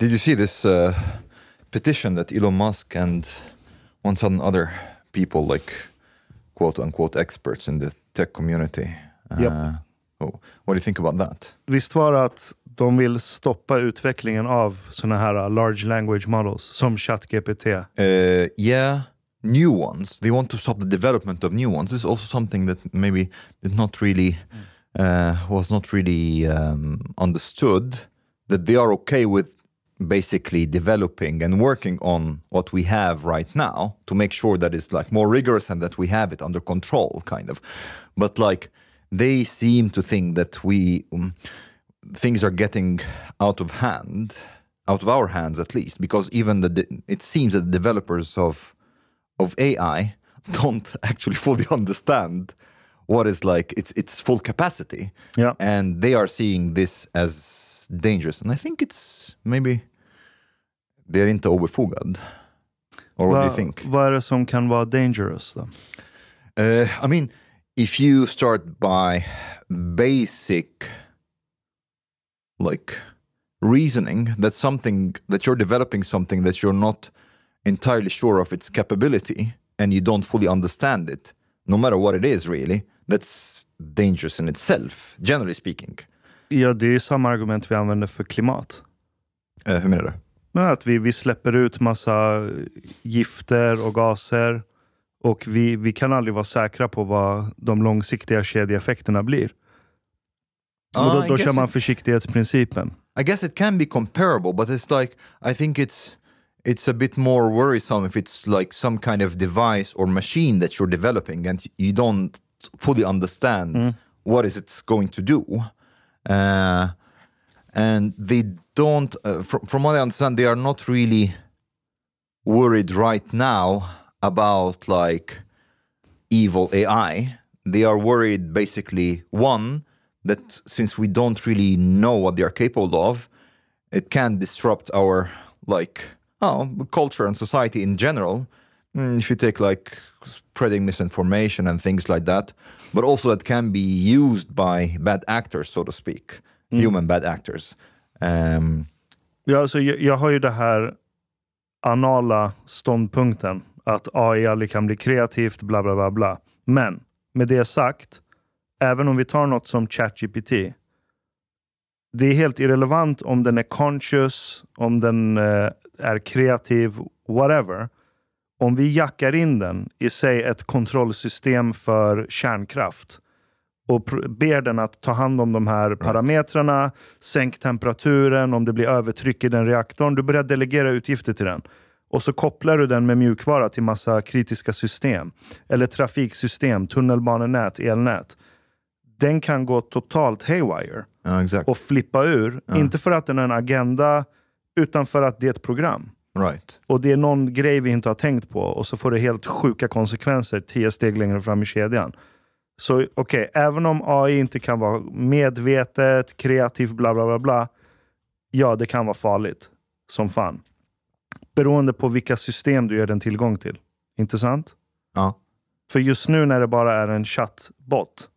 Did you see this uh, petition that Elon Musk and one certain other people, like quote unquote experts in the tech community? Uh, Yep. oh, what do you think about that? Visst var det att de vill stoppa utvecklingen av såna här uh, large language models som ChatGPT? Uh, yeah, new ones. They want to stop the development of new ones. This is also something that maybe did not really uh, was not really um, understood. That they are okay with basically developing and working on what we have right now to make sure that it's like more rigorous and that we have it under control, kind of. But like they seem to think that we um, things are getting out of hand, out of our hands at least, because even the it seems that the developers of of AI don't actually fully understand what is like its its full capacity, yeah. and they are seeing this as dangerous. And I think it's maybe they're inte obefogad. Or what do you think? Vad är det som kan vara dangerous då? Uh, I mean, if you start by basic, like reasoning that something that you're developing something that you're not entirely sure of its capability and you don't fully understand it, no matter what it is, really, that's dangerous in itself, generally speaking. Ja, det är ju samma argument vi använder för klimat. Uh, hur menar du? Men att vi, vi släpper ut massa gifter och gaser och vi, vi kan aldrig vara säkra på vad de långsiktiga kedjeeffekterna blir. och Ah, då, I då kör man försiktighetsprincipen. I guess it can be comparable, but it's like I think it's it's a bit more worrisome if it's like some kind of device or machine that you're developing and you don't fully understand what is it's going to do. Uh, and they don't, uh, fr- from what I understand, they are not really worried right now about like evil AI. They are worried basically one that since we don't really know what they are capable of, it can disrupt our like oh culture and society in general. Mm, if you take like spreading misinformation and things like that, but also that can be used by bad actors, so to speak, human bad actors. Um, Ja, alltså, jag, jag har ju det här anala ståndpunkten att AI aldrig kan bli kreativt, bla bla bla bla. Men med det sagt, även om vi tar något som ChatGPT, det är helt irrelevant om den är conscious, om den eh, är kreativ, whatever. Om vi jackar in den i sig ett kontrollsystem för kärnkraft och ber den att ta hand om de här parametrarna, sänk temperaturen, om det blir övertryck i den reaktorn. Du börjar delegera utgifter till den. Och så kopplar du den med mjukvara till massa kritiska system. Eller trafiksystem, tunnelbanenät, elnät. Den kan gå totalt haywire ja, och flippa ur. Inte för att den har en agenda, utan för att det är ett program. Right. Och det är någon grej vi inte har tänkt på och så får det helt sjuka konsekvenser tio steg längre fram i kedjan. Så okej, även om AI inte kan vara medvetet, kreativt, bla bla bla bla. Ja, det kan vara farligt. Som fan. Beroende på vilka system du ger den tillgång till. Inte sant? Ja. För just nu när det bara är en chattbot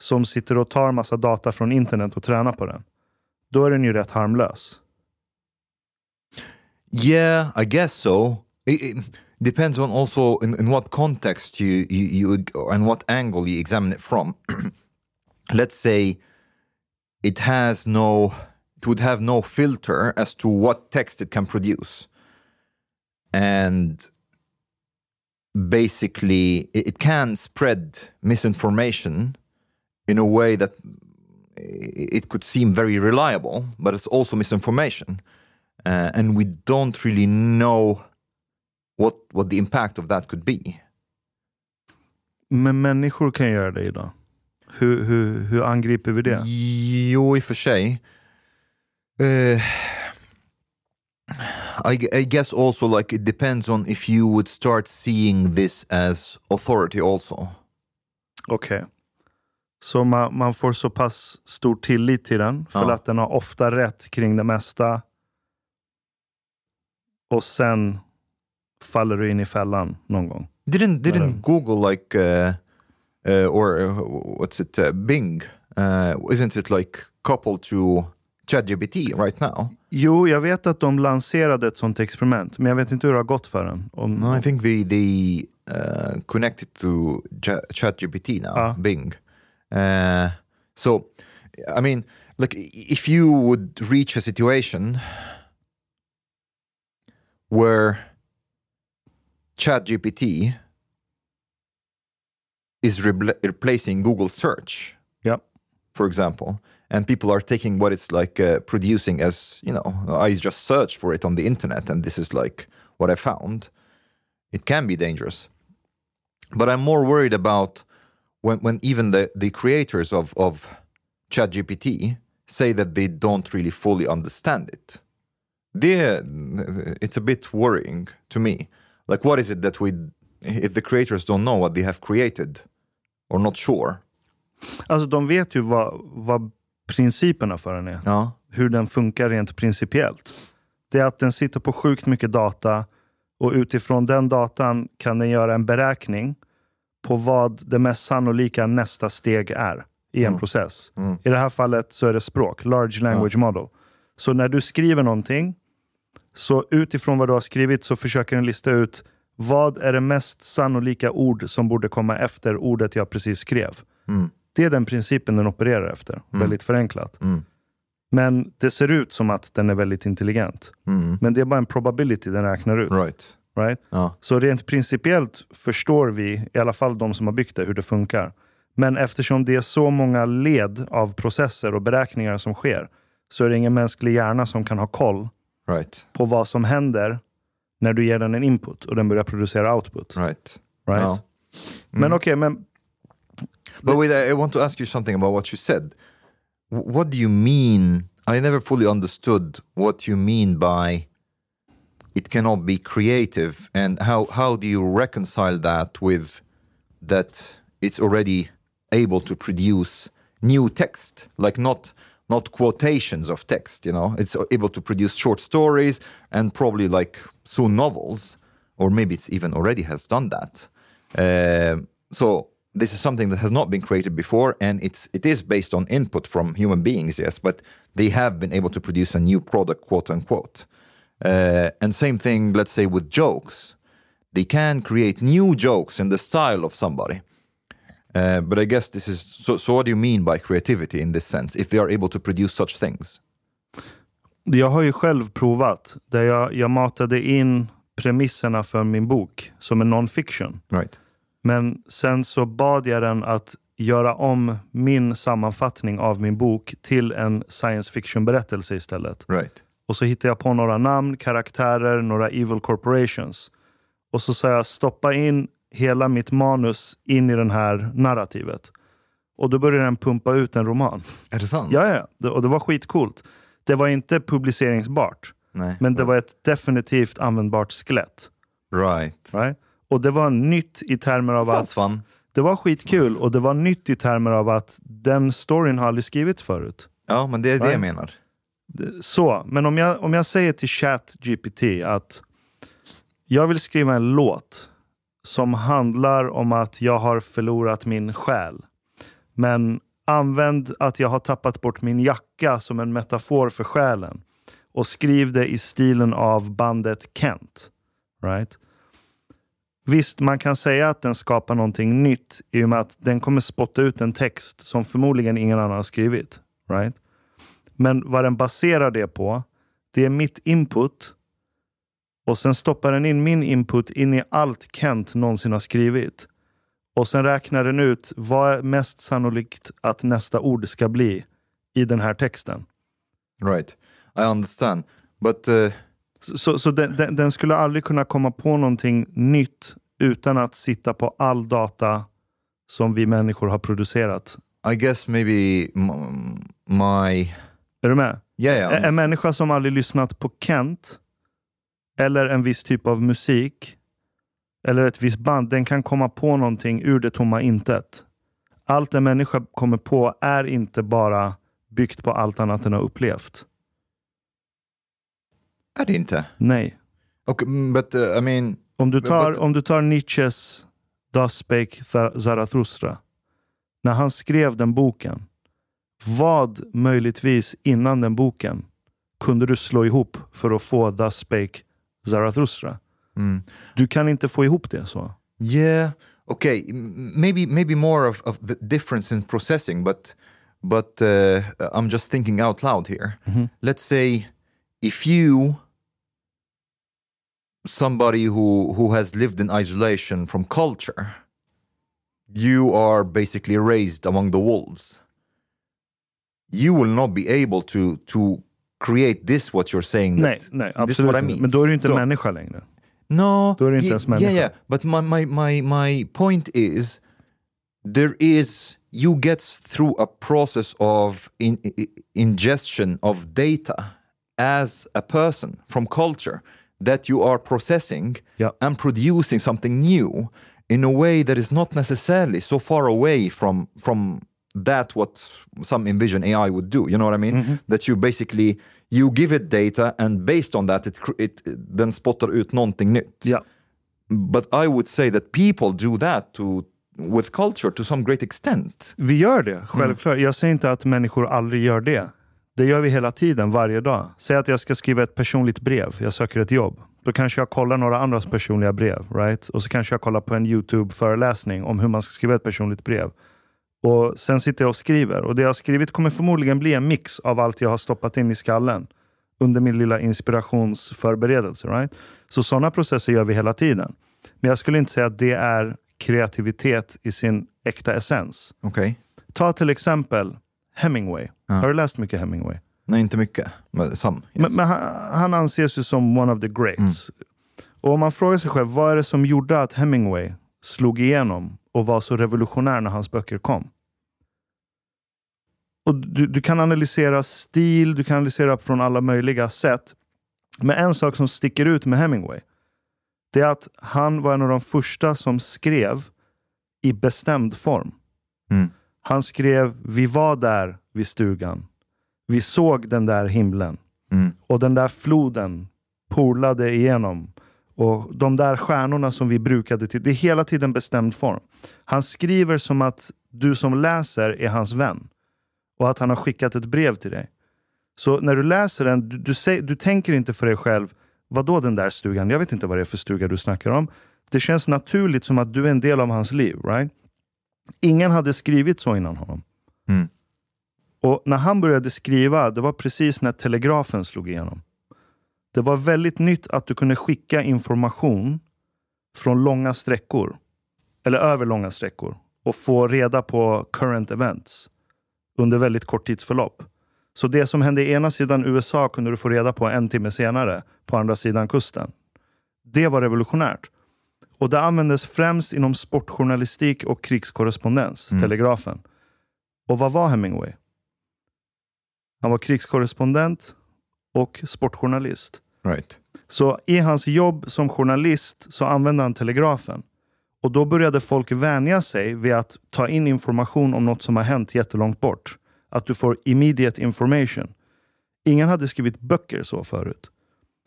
som sitter och tar massa data från internet och tränar på den. Då är den ju rätt harmlös. Yeah, I guess so. It, it depends on also in, in what context you, you, you and what angle you examine it from. Let's say it has no, it would have no filter as to what text it can produce, and basically it, it can spread misinformation in a way that eh, it could seem very reliable, but it's also misinformation uh, and we don't really know what what the impact of that could be. Men människor kan göra det idag. Hur, hur, hur angriper vi det? Jo, i och för sig. Uh, I, I guess also like it depends on if you would start seeing this as authority also. Okej. Så man, man får så pass stor tillit till den för Ja. att den har ofta rätt kring det mesta. Och sen faller du in i fällan någon gång. Didn't didn't Google like uh, uh, or uh, what's it uh, Bing? Uh, isn't it like coupled to ChatGPT right now? Jo, jag vet att de lanserade ett sånt experiment, men jag vet inte hur det har gått för den. Om, No, I think they they uh, connected to Ch- ChatGPT now, Ah. Bing. Uh, so, I mean, like if you would reach a situation where ChatGPT is repla- replacing Google search, Ja. for example, and people are taking what it's like uh, producing as, you know, I just searched for it on the internet and this is like what I found, it can be dangerous. But I'm more worried about when, when even the, the creators of, of ChatGPT say that they don't really fully understand it. They, it's a bit worrying to me. Like, what is it that we, if the creators don't know what they have created or not sure? Alltså de vet ju vad, vad principerna för den är. Ja. Hur den funkar rent principiellt. Det är att den sitter på sjukt mycket data och utifrån den datan kan den göra en beräkning på vad det mest sannolika nästa steg är i en process. I det här fallet så är det språk, large language model. Så när du skriver någonting, så utifrån vad du har skrivit så försöker den lista ut vad är det mest sannolika ord som borde komma efter ordet jag precis skrev. Det är den principen den opererar efter, väldigt förenklat. Men det ser ut som att den är väldigt intelligent. Men det är bara en probability den räknar ut. Right. Right? Ja. Så rent principiellt förstår vi, i alla fall de som har byggt det, hur det funkar. Men eftersom det är så många led av processer och beräkningar som sker, så är det ingen mänsklig hjärna som kan ha koll Right. på vad som händer när du ger den en input och den börjar producera output. Right. Right? Ja. Men okej, men But wait, I want to ask you something about what you said. What do you mean? I never fully understood what you mean by it cannot be creative, and how how do you reconcile that with that it's already able to produce new text, like not not quotations of text. You know, it's able to produce short stories and probably like soon novels, or maybe it's even already has done that. Um so this is something that has not been created before, and it's it is based on input from human beings, yes, but they have been able to produce a new product, quote unquote. Uh, and same thing, let's say with jokes, they can create new jokes in the style of somebody. Uh, but I guess this is so. So, what do you mean by creativity in this sense? If they are able to produce such things, jag har ju själv provat, där jag, jag matade in premisserna för min bok som en non-fiction. right? Men sen så bad jag den att göra om min sammanfattning av min bok till en science fiction-berättelse istället. Right. Och så hittade jag på några namn, karaktärer, några evil corporations. Och så sa jag stoppa in hela mitt manus in i den här narrativet. Och då började den pumpa ut en roman. Är det sant? Ja, ja. Det- Och det var skitcoolt. Det var inte publiceringsbart. Nej. Men det var ett definitivt användbart skelett. Right. Right? Och det var nytt i termer av Sounds att... fun. Det var skitkul och det var nytt i termer av att den storyn har aldrig skrivits förut. Ja, men det är det jag Right. menar. Så, men om jag, om jag säger till ChatGPT att jag vill skriva en låt som handlar om att jag har förlorat min själ. Men använd att jag har tappat bort min jacka som en metafor för själen. Och skriv det i stilen av bandet Kent. Right? Visst, man kan säga att den skapar någonting nytt i och med att den kommer spotta ut en text som förmodligen ingen annan har skrivit. Right? Men vad den baserar det på, det är mitt input. Och sen stoppar den in min input in i allt Kent någonsin har skrivit. Och sen räknar den ut vad är mest sannolikt att nästa ord ska bli i den här texten. Right. I understand. But uh, Så, så den, den, den skulle aldrig kunna komma på någonting nytt utan att sitta på all data som vi människor har producerat. I guess maybe my Är du med? yeah, yeah. En människa som aldrig lyssnat på Kent eller en viss typ av musik eller ett visst band, den kan komma på någonting ur det tomma intet. Allt en människa kommer på är inte bara byggt på allt annat den har upplevt. Är det inte? Nej. Okay, mm, but uh, I mean, Om du tar, but- om du tar Nietzsches Das spake Za- Zarathustra. När han skrev den boken. Vad möjligtvis innan den boken kunde du slå ihop för att få Thus Spake Zarathustra. Mm. Du kan inte få ihop det så. Yeah. Okay. Maybe maybe more of, of the difference in processing, but but uh, I'm just thinking out loud here. Let's say if you somebody who who has lived in isolation from culture, you are basically raised among the wolves. You will not be able to to create this what you're saying. Nej, that- nej this is absolut what I mean. Men då är du inte So- människa längre. No, Då är det inte ens yeah, människa. yeah. But my, my, my, my point is, there is you get through a process of in, i- ingestion of data as a person from culture that you are processing Yeah. and producing something new in a way that is not necessarily so far away from from that what some envision AI would do. You know what I mean? That you basically you give it data and based on that it, it den spottar ut någonting nytt. Ja. But I would say that people do that to with culture to some great extent. Vi gör det, självklart. Jag säger inte att människor aldrig gör det. Det gör vi hela tiden, varje dag. Säg att jag ska skriva ett personligt brev. Jag söker ett jobb. Då kanske jag kollar några andras personliga brev. Right? Och så kanske jag kollar på en YouTube-föreläsning om hur man ska skriva ett personligt brev. Och Sen sitter jag och skriver. Och Det jag har skrivit kommer förmodligen bli en mix av allt jag har stoppat in i skallen under min lilla inspirationsförberedelse. Right? Så sådana processer gör vi hela tiden. Men jag skulle inte säga att det är kreativitet i sin äkta essens. Okay. Ta till exempel Hemingway. Har du läst mycket Hemingway? Nej, inte mycket. Men some. Yes. Men, men han, han anses ju som one of the greats. Och om man frågar sig själv, vad är det som gjorde att Hemingway slog igenom och var så revolutionär när hans böcker kom? Och du, du kan analysera stil, du kan analysera från alla möjliga sätt. Men en sak som sticker ut med Hemingway, det är att han var en av de första som skrev i bestämd form. Mm. Han skrev, vi var där vid stugan. Vi såg den där himlen. Mm. Och den där floden polade igenom. Och de där stjärnorna som vi brukade till. Det är hela tiden bestämd form. Han skriver som att du som läser är hans vän. Och att han har skickat ett brev till dig. Så när du läser den, du, du, säger, du tänker inte för dig själv, vad då den där stugan? Jag vet inte vad det är för stuga du snackar om. Det känns naturligt som att du är en del av hans liv. right? Ingen hade skrivit så innan honom. Mm. Och när han började skriva, det var precis när telegrafen slog igenom. Det var väldigt nytt att du kunde skicka information från långa sträckor, eller över långa sträckor, och få reda på current events under väldigt kort tidsförlopp. Så det som hände i ena sidan USA kunde du få reda på en timme senare på andra sidan kusten. Det var revolutionärt. Och det användes främst inom sportjournalistik och krigskorrespondens, telegrafen. Och vad var Hemingway? Han var krigskorrespondent och sportjournalist. Right. Så i hans jobb som journalist så använde han telegrafen. Och då började folk vänja sig vid att ta in information om något som har hänt jättelångt bort. Att du får immediate information. Ingen hade skrivit böcker så förut.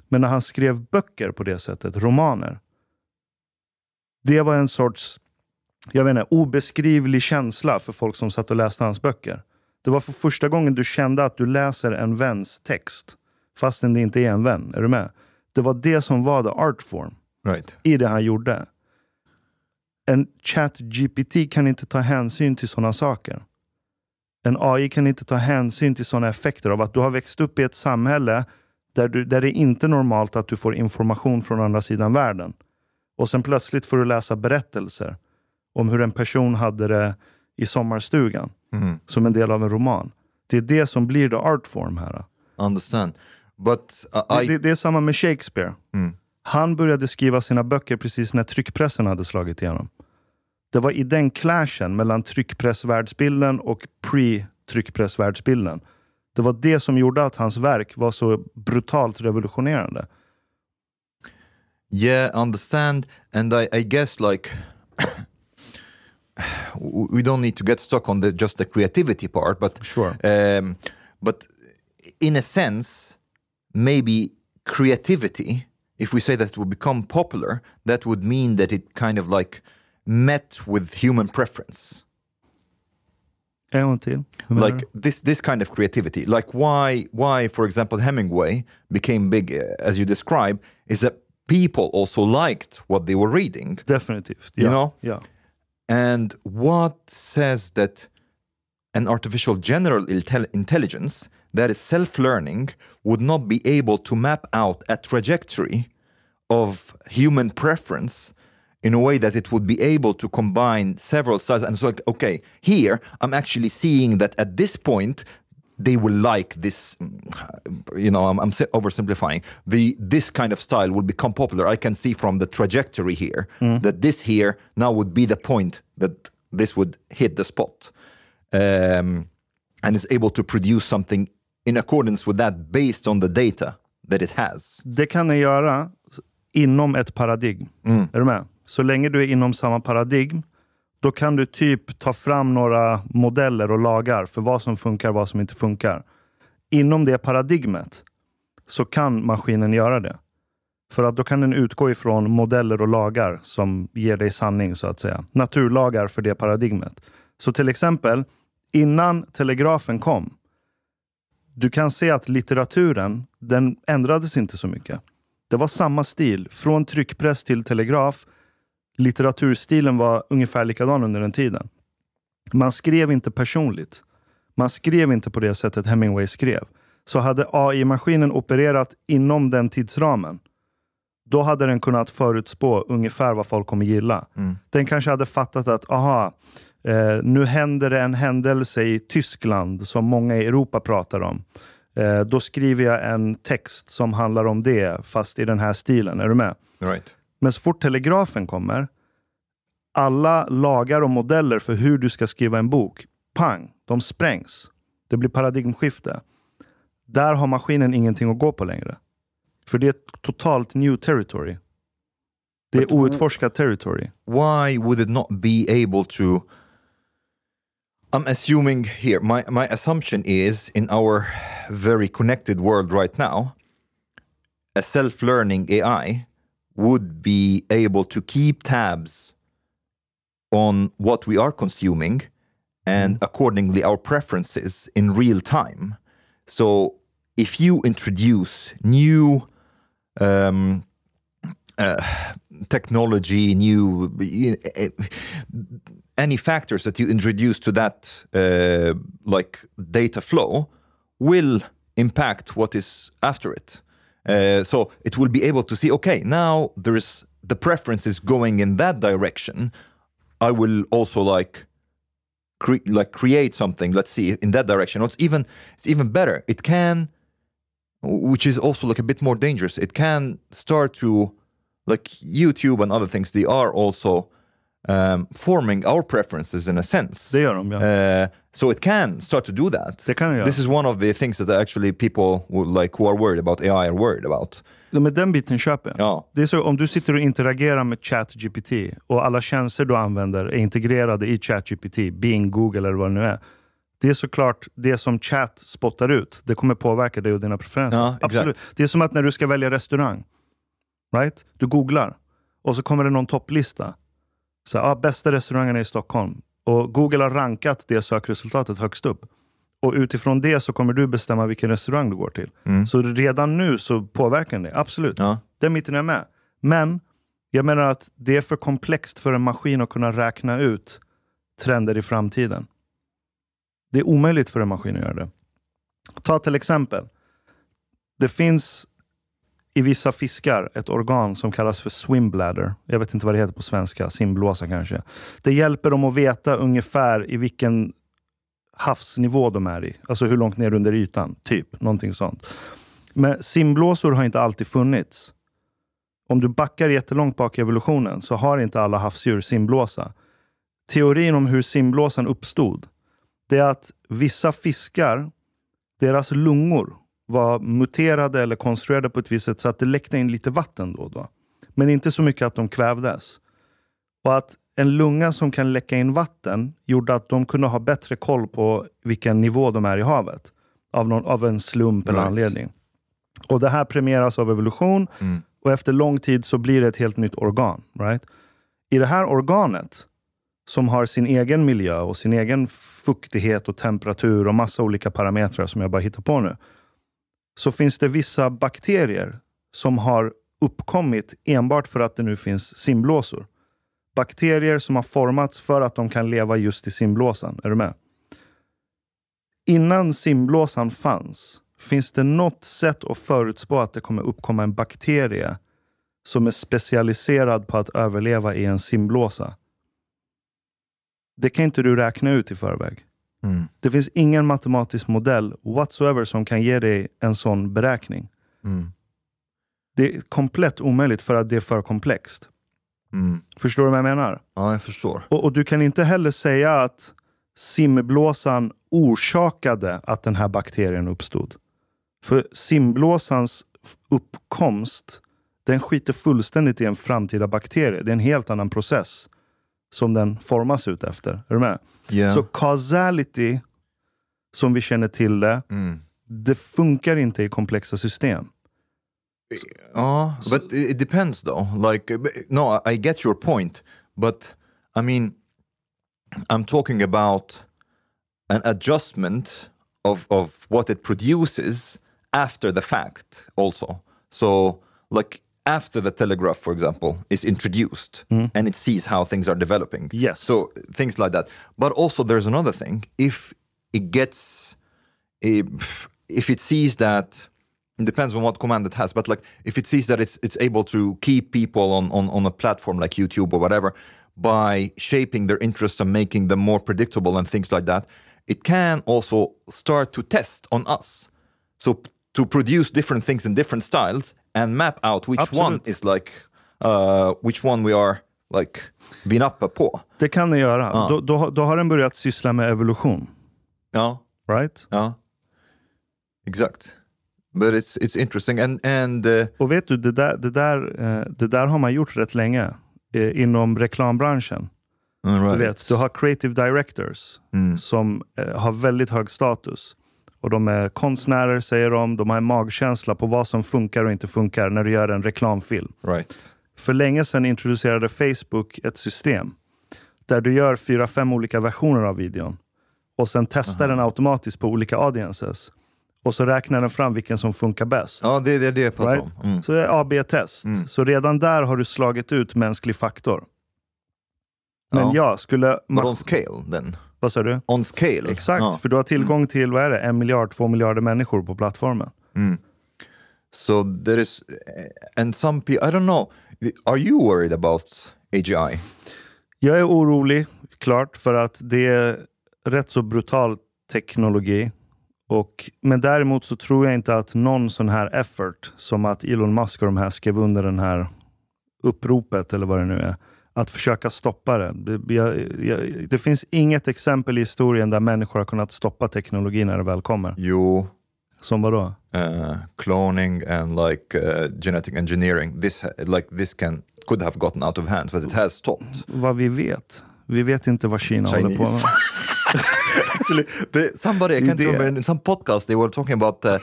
Men när han skrev böcker på det sättet, romaner. Det var en sorts jag vet inte, obeskrivlig känsla för folk som satt och läste hans böcker. Det var för första gången du kände att du läser en väns text. Fastän det inte är en vän. Är du med? Det var det som var the art form Right. i det han gjorde. En chat GPT kan inte ta hänsyn till sådana saker. En AI kan inte ta hänsyn till sådana effekter av att du har växt upp i ett samhälle där, du, där det inte är normalt att du får information från andra sidan världen. Och sen plötsligt får du läsa berättelser om hur en person hade det i sommarstugan Mm. som en del av en roman. Det är det som blir the art form här. Understand. But uh, I Det, det är samma med Shakespeare. Mm. Han började skriva sina böcker precis när tryckpressen hade slagit igenom. Det var i den clashen mellan tryckpressvärldsbilden och pre-tryckpressvärldsbilden. Det var det som gjorde att hans verk var så brutalt revolutionerande. Yeah, understand. And I, I guess like we don't need to get stuck on the just the creativity part, but Sure. um, but in a sense, maybe creativity, if we say that it would become popular, that would mean that it kind of like met with human preference. En gång till. Like this this kind of creativity like why why for example hemingway became big uh, as you describe is that people also liked what they were reading? Definitivt. Ja. You know? yeah. and what says that an artificial general intel- intelligence that is self-learning would not be able to map out a trajectory of human preference in a way that it would be able to combine several styles. And so like okay here i'm actually seeing that at this point they will like this mm, you know i'm, I'm oversimplifying. The this kind of style will become popular. I can see from the trajectory here that this here now would be the point that this would hit the spot. Um, and is able to produce something in accordance with that based on the data that it has. Det kan den göra inom ett paradigm. Är du med? Så länge du är inom samma paradigm, då kan du typ ta fram några modeller och lagar för vad som funkar och vad som inte funkar. Inom det paradigmet så kan maskinen göra det. För att då kan den utgå ifrån modeller och lagar som ger dig sanning, så att säga. Naturlagar för det paradigmet. Så till exempel, innan telegrafen kom, du kan se att litteraturen, den ändrades inte så mycket. Det var samma stil, från tryckpress till telegraf. Litteraturstilen var ungefär likadan under den tiden. Man skrev inte personligt. Man skrev inte på det sättet Hemingway skrev. Så hade AI-maskinen opererat inom den tidsramen, då hade den kunnat förutspå ungefär vad folk kommer gilla. Den kanske hade fattat att, aha, eh, nu händer det en händelse i Tyskland som många i Europa pratar om. Eh, då skriver jag en text som handlar om det, fast i den här stilen. Är du med? right Men så fort telegrafen kommer, alla lagar och modeller för hur du ska skriva en bok, pang, de sprängs. Det blir paradigmskifte. Där har maskinen ingenting att gå på längre. För det är ett totalt new territory. Det är But- outforskat territory. why would it not be able to i'm assuming here my, my assumption is in our very connected world right now a self-learning ai would be able to keep tabs on what we are consuming and accordingly our preferences in real time so if you introduce new um, technology, new eh, any factors that you introduce to that uh, like data flow will impact what is after it. Uh, so it will be able to see, okay, now there is the preference is going in that direction. I will also like cre- like create something. Let's see in that direction. It's even it's even better. It can, which is also like a bit more dangerous. It can start to like YouTube and other things. They are also um, forming our preferences in a sense. Det gör de, ja. Uh, so it can start to do that. Kan det göra. This is one of the things that actually people who, like who are worried about AI are worried about. Men den biten köper jag. Ja. Det är så om du sitter och interagerar med ChatGPT och alla tjänster du använder är integrerade i ChatGPT, Bing, Google eller vad det nu är. Det är såklart det som chat spottar ut. Det kommer påverka dig och dina preferenser. Ja. Absolut. Det är som att när du ska välja restaurang. Right? Du googlar och så kommer det någon topplista. Så, här, ah, bästa restaurangerna i Stockholm. Och Google har rankat det sökresultatet högst upp. Och utifrån det så kommer du bestämma vilken restaurang du går till. Så redan nu så påverkar det. Absolut. Ja. Den biten är med. Men jag menar att det är för komplext för en maskin att kunna räkna ut trender i framtiden. Det är omöjligt för en maskin att göra det. Ta till exempel. Det finns i vissa fiskar ett organ som kallas för swimbladder. Jag vet inte vad det heter på svenska. Simblåsa kanske. Det hjälper dem att veta ungefär i vilken havsnivå de är i. Alltså hur långt ner under ytan. Typ. Någonting sånt. Men simblåsor har inte alltid funnits. Om du backar jättelångt bak i evolutionen så har inte alla havsdjur simblåsa. Teorin om hur simblåsan uppstod, det är att vissa fiskar, deras lungor var muterade eller konstruerade på ett visst sätt så att det läckte in lite vatten då och då. Men inte så mycket att de kvävdes. Och att en lunga som kan läcka in vatten gjorde att de kunde ha bättre koll på vilken nivå de är i havet. Av, någon, av en slump eller Right. anledning. Och det här premieras av evolution och efter lång tid så blir det ett helt nytt organ. Right? I det här organet som har sin egen miljö och sin egen fuktighet och temperatur och massa olika parametrar som jag bara hittar på nu. Så finns det vissa bakterier som har uppkommit enbart för att det nu finns simblåsor. Bakterier som har formats för att de kan leva just i simblåsan. Är du med? Innan simblåsan fanns, finns det något sätt att förutspå att det kommer uppkomma en bakterie som är specialiserad på att överleva i en simblåsa? Det kan inte du räkna ut i förväg. Mm. Det finns ingen matematisk modell whatsoever som kan ge dig en sån beräkning. Mm. Det är komplett omöjligt för att det är för komplext. Mm. Förstår du vad jag menar? Ja, jag förstår. Och, och du kan inte heller säga att simblåsan orsakade att den här bakterien uppstod. För simblåsans uppkomst, den skiter fullständigt i en framtida bakterie. Det är en helt annan process som den formas ut efter. Är du med? Yeah. Så causality, som vi känner till det, Mm. det funkar inte i komplexa system. Oh, but it depends though. Like, uh, no, I get your point, but I mean, I'm talking about an adjustment of of what it produces after the fact, also. So, like after the telegraph, for example, is introduced, hmm. and it sees how things are developing. Yes. So things like that. But also, there's another thing. If it gets if, if it sees that it depends on what command it has but like if it sees that it's it's able to keep people on on, on a platform like youtube or whatever by shaping their interests and making them more predictable and things like that it can also start to test on us so to produce different things in different styles and map out which one Absolut. is like uh, which one we are like up på Det kan den göra. Då, då, har- då har den börjat syssla med evolution. ja Right? ja exact but it's it's interesting and and uh, Och vet du, det där, det, där, eh, det där har man gjort rätt länge eh, inom reklambranschen. all Du right. vet, du har creative directors som eh, har väldigt hög status. Och de är konstnärer, säger de. De har en magkänsla på vad som funkar och inte funkar när du gör en reklamfilm. right För länge sedan introducerade Facebook ett system där du gör fyra, fem olika versioner av videon och sen testar den automatiskt på olika audiences. Och så räknar den fram vilken som funkar bäst. Ja, det är det, det jag pratar Right? om. Mm. Så det är AB-test. Så redan där har du slagit ut mänsklig faktor. Men Ja. ja, skulle... But on scale then? Vad sa du? On scale? Exakt, Ja. för du har tillgång till vad är det, en miljard, två miljarder människor på plattformen. So there is, and some people, I don't know, are you worried about AGI? Jag är orolig, klart, för att det är rätt så brutal teknologi. Och, men däremot så tror jag inte att någon sån här effort, som att Elon Musk och de här skrev under den här uppropet, eller vad det nu är, att försöka stoppa det. Det, jag, jag, det finns inget exempel i historien där människor har kunnat stoppa teknologi när det väl kommer. You, Som vadå? uh, cloning and like uh, genetic engineering, this, like this can, could have gotten out of hand, but it has stopped. Vad vi vet. Vi vet inte vad Kina håller på med. Chinese. Actually, the, somebody I can't remember in some podcast they were talking about uh,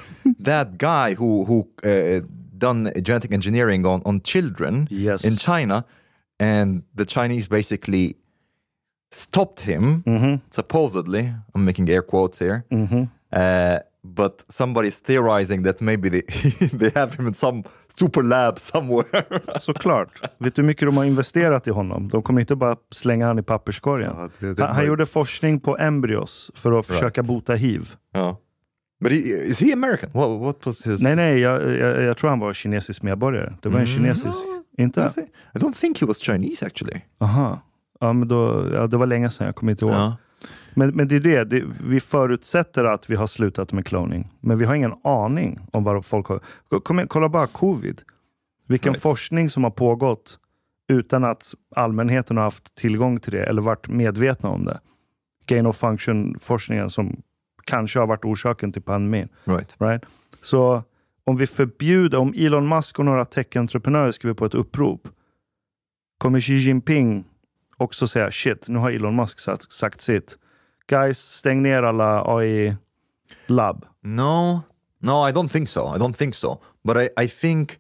that guy who who done genetic engineering on on children Yes. in China, and the Chinese basically stopped him. Mm-hmm. Supposedly, I'm making air quotes here. Uh, but somebody's theorizing that maybe they they have him in some super lab somewhere. Såklart. Vet du hur mycket de har investerat i honom? De kommer inte bara slänga han i papperskorgen. Ja, det- det han, han gjorde forskning på embryos för att försöka bota hiv. oh. But he, is he American? What, what was his? Nej, nej, jag, jag, jag tror han var kinesisk medborgare. Det var en kinesisk. Inte? Was he? I don't think he was Chinese actually. Aha. Ja, men då, ja, det var länge sedan, jag kommer inte ihåg. Men, men det är det, det, vi förutsätter att vi har slutat med cloning. Men vi har ingen aning om vad folk har... Kom kolla bara covid. Vilken Right. forskning som har pågått utan att allmänheten har haft tillgång till det eller varit medvetna om det. Gain of function-forskningen som kanske har varit orsaken till pandemin. Right. Right? Så om vi förbjuder, om Elon Musk och några tech-entreprenörer skriver på ett upprop, kommer Xi Jinping också säga shit, nu har Elon Musk sagt, sagt sitt. Guys, stäng ner alla AI-labb. No, no, I don't think so. I don't think so. But I, I think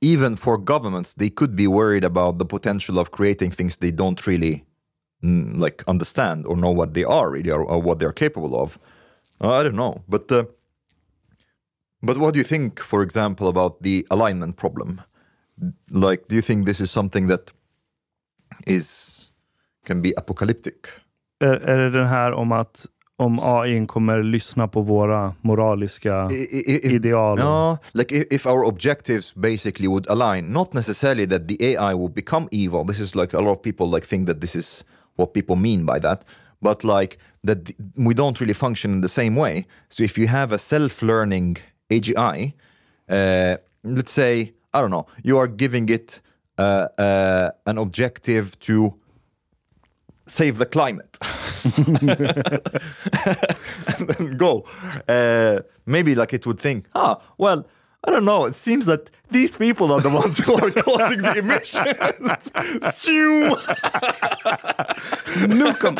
even for governments, they could be worried about the potential of creating things they don't really mm, like understand or know what they are really or, or what they are capable of. Uh, I don't know, but uh, but what do you think, for example, about the alignment problem? Like, do you think this is something that is can be apocalyptic? Är, är det den här om att om AI kommer lyssna på våra moraliska ideal? No, like if, if our objectives basically would align, not necessarily that the AI will become evil. This is like a lot of people like think that this is what people mean by that, but like that we don't really function in the same way. So if you have a self-learning AGI, uh, let's say I don't know, you are giving it uh, uh, an objective to save the climate. and then go. Uh, maybe like it would think, ah, well, I don't know. It seems that these people are the ones who are causing the emissions. Phew. Nu kom,